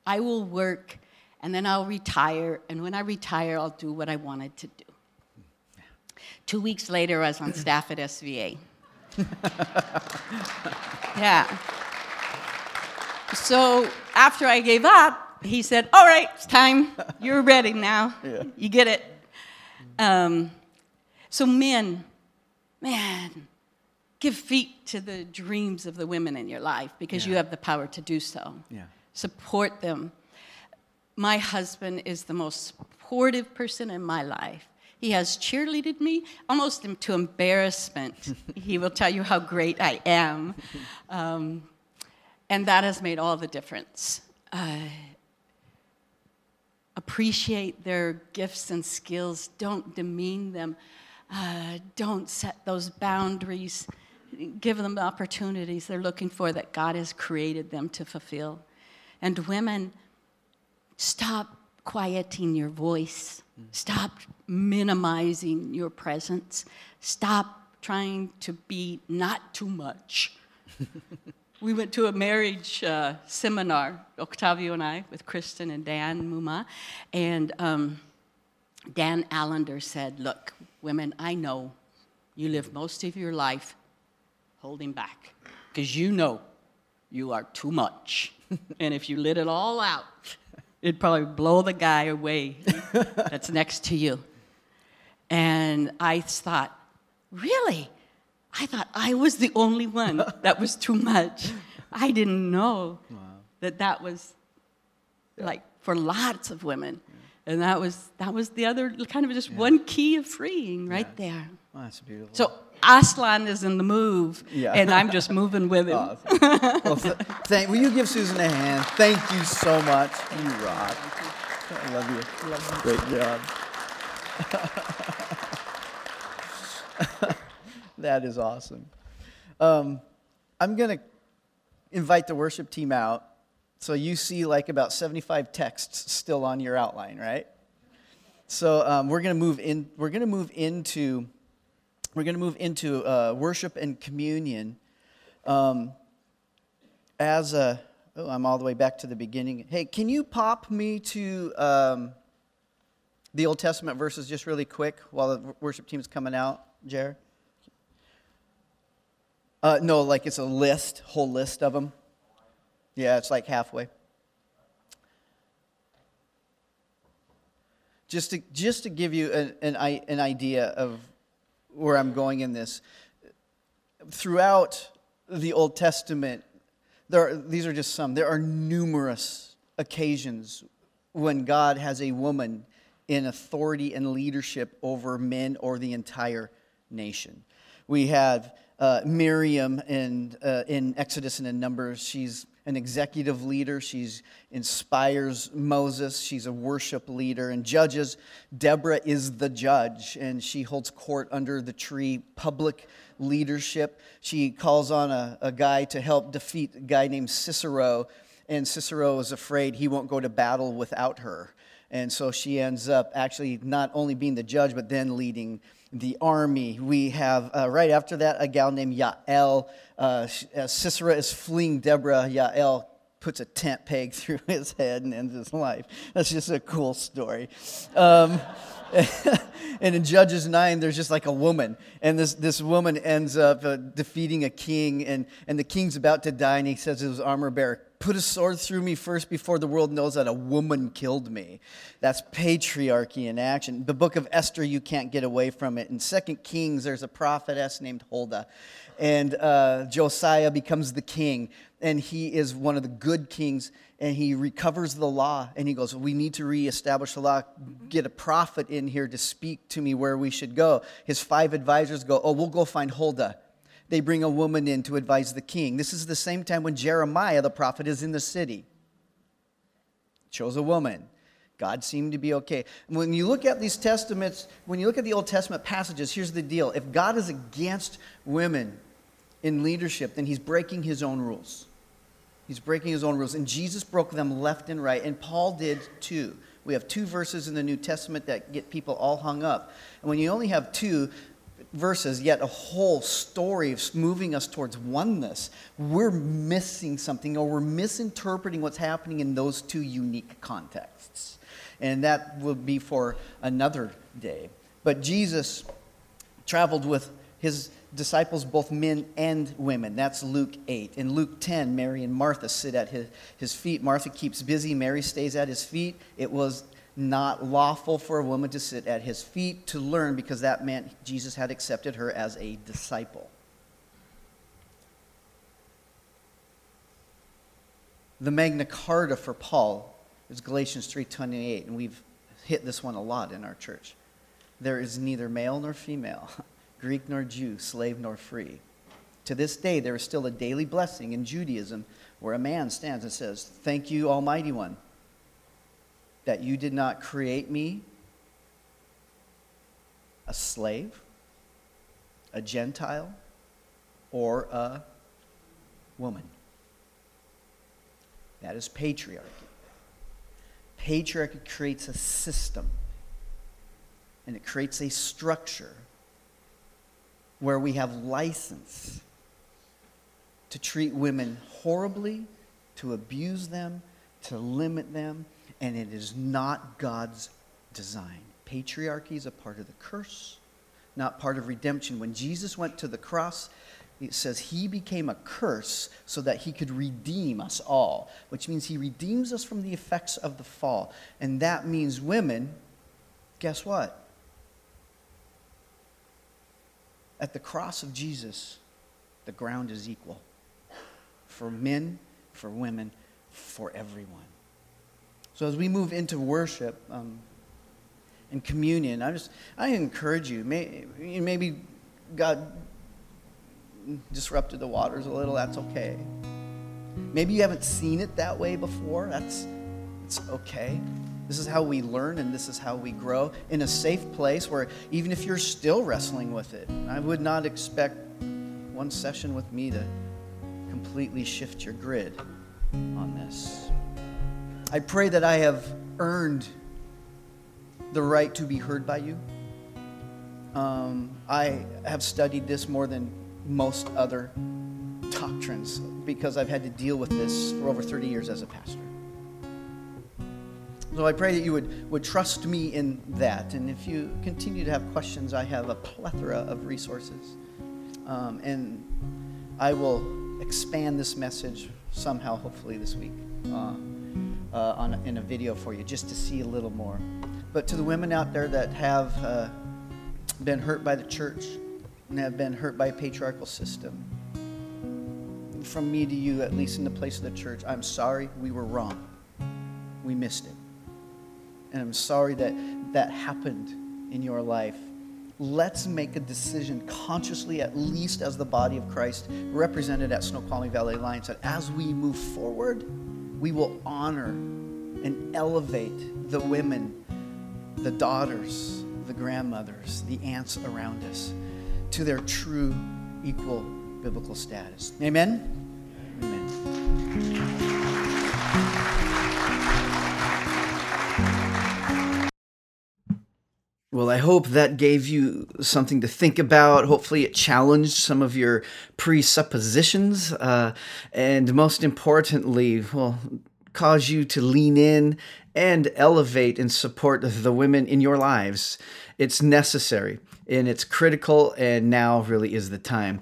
I will work and then I'll retire. And when I retire, I'll do what I wanted to do. Two weeks later, I was on staff at SVA. [laughs] yeah. So after I gave up, he said, All right, it's time. You're ready now. Yeah. You get it. Um, so, men, man, give feet to the dreams of the women in your life because yeah. you have the power to do so. Yeah. Support them. My husband is the most supportive person in my life. He has cheerleaded me almost to embarrassment. [laughs] he will tell you how great I am. Um, and that has made all the difference. Uh, appreciate their gifts and skills, don't demean them, uh, don't set those boundaries give them the opportunities they're looking for that God has created them to fulfill. And women, stop quieting your voice. Stop minimizing your presence. Stop trying to be not too much. [laughs] we went to a marriage uh, seminar, Octavio and I, with Kristen and Dan Muma, and um, Dan Allender said, Look, women, I know you live most of your life holding back because you know you are too much. [laughs] and if you let it all out, it'd probably blow the guy away [laughs] that's next to you. And I thought, really? I thought I was the only one [laughs] that was too much. I didn't know wow. that that was yeah. like for lots of women. Yeah. And that was that was the other kind of just yeah. one key of freeing right there. Oh, that's beautiful. So Aslan is in the move, and I'm just moving with him. Awesome. well, th- thank, will you give Susan a hand? Thank you so much. You rock. I love you. Love you. Great job. [laughs] that is awesome. Um, I'm going to invite the worship team out. So you see like about 75 texts still on your outline, right? So um, we're going to move in. We're going to move into we're going to move into uh, worship and communion. Um, as a, oh, I'm all the way back to the beginning. Hey, can you pop me to um, the Old Testament verses just really quick while the worship team's coming out, Jared? Uh, no, like it's a list, whole list of them. Yeah, it's like halfway. Just to, just to give you an, an, an idea of where I'm going in this. Throughout the Old Testament, there are, these are just some. There are numerous occasions when God has a woman in authority and leadership over men or the entire nation. We have uh, Miriam in, uh, in Exodus and in Numbers. She's an executive leader. She inspires Moses. She's a worship leader. And Judges, Deborah is the judge, and she holds court under the tree, public leadership. She calls on a, a guy to help defeat a guy named Sisera, and Sisera is afraid he won't go to battle without her. And so she ends up actually not only being the judge, but then leading the army. We have uh, right after that a gal named Yael. Uh, uh Sisera is fleeing Deborah. Yael puts a tent peg [laughs] through his head and ends his life. That's just a cool story. Um, [laughs] and in Judges 9, there's just like a woman. And this, this woman ends up uh, defeating a king, and, and the king's about to die, and he says to his armor bearer, Put a sword through me first before the world knows that a woman killed me. That's patriarchy in action. The book of Esther, you can't get away from it. In Second Kings, there's a prophetess named Huldah and uh, Josiah becomes the king, and he is one of the good kings, and he recovers the law, and he goes, "We need to reestablish the law. Get a prophet in here to speak to me where we should go." His five advisors go, "Oh, we'll go find Huldah." They bring a woman in to advise the king. This is the same time when Jeremiah the prophet is in the city. Chose a woman. God seemed to be okay. When you look at these testaments, when you look at the Old Testament passages, here's the deal. If God is against women, in leadership, then he's breaking his own rules. He's breaking his own rules. And Jesus broke them left and right, and Paul did too. We have two verses in the New Testament that get people all hung up. And when you only have two verses, yet a whole story of moving us towards oneness, we're missing something or we're misinterpreting what's happening in those two unique contexts. And that will be for another day. But Jesus traveled with his disciples, both men and women. That's Luke 8. In Luke 10, Mary and Martha sit at his, his feet. Martha keeps busy, Mary stays at his feet. It was not lawful for a woman to sit at his feet to learn because that meant Jesus had accepted her as a disciple. The Magna Carta for Paul is Galatians 3:28 and we've hit this one a lot in our church. There is neither male nor female. [laughs] Greek nor Jew, slave nor free. To this day, there is still a daily blessing in Judaism where a man stands and says, Thank you, Almighty One, that you did not create me a slave, a Gentile, or a woman. That is patriarchy. Patriarchy creates a system and it creates a structure where we have license to treat women horribly, to abuse them, to limit them, and it is not God's design. Patriarchy is a part of the curse, not part of redemption. When Jesus went to the cross, it says he became a curse so that he could redeem us all, which means he redeems us from the effects of the fall. And that means women, guess what? At the cross of Jesus, the ground is equal for men, for women, for everyone. So as we move into worship um, and communion, I just I encourage you. May, maybe God disrupted the waters a little. That's okay. Maybe you haven't seen it that way before. That's it's okay. This is how we learn and this is how we grow in a safe place where even if you're still wrestling with it, I would not expect one session with me to completely shift your grid on this. I pray that I have earned the right to be heard by you. Um, I have studied this more than most other doctrines because I've had to deal with this for over 30 years as a pastor. So I pray that you would, would trust me in that. And if you continue to have questions, I have a plethora of resources. Um, and I will expand this message somehow, hopefully, this week uh, uh, on, in a video for you, just to see a little more. But to the women out there that have uh, been hurt by the church and have been hurt by a patriarchal system, from me to you, at least in the place of the church, I'm sorry we were wrong. We missed it. And I'm sorry that that happened in your life. Let's make a decision consciously, at least as the body of Christ, represented at Snoqualmie Valley Alliance, that as we move forward, we will honor and elevate the women, the daughters, the grandmothers, the aunts around us to their true equal biblical status. Amen? Amen. Well, I hope that gave you something to think about. Hopefully, it challenged some of your presuppositions. Uh, and most importantly, well, cause you to lean in and elevate and support the women in your lives. It's necessary and it's critical, and now really is the time.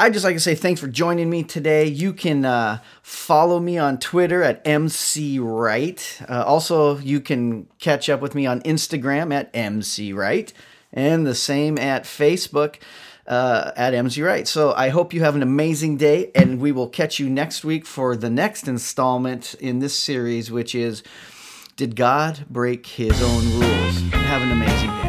I'd just like to say thanks for joining me today. You can uh, follow me on Twitter at mcwright. Uh, also, you can catch up with me on Instagram at mcwright, and the same at Facebook uh, at mcwright. So I hope you have an amazing day, and we will catch you next week for the next installment in this series, which is Did God Break His Own Rules? Have an amazing day.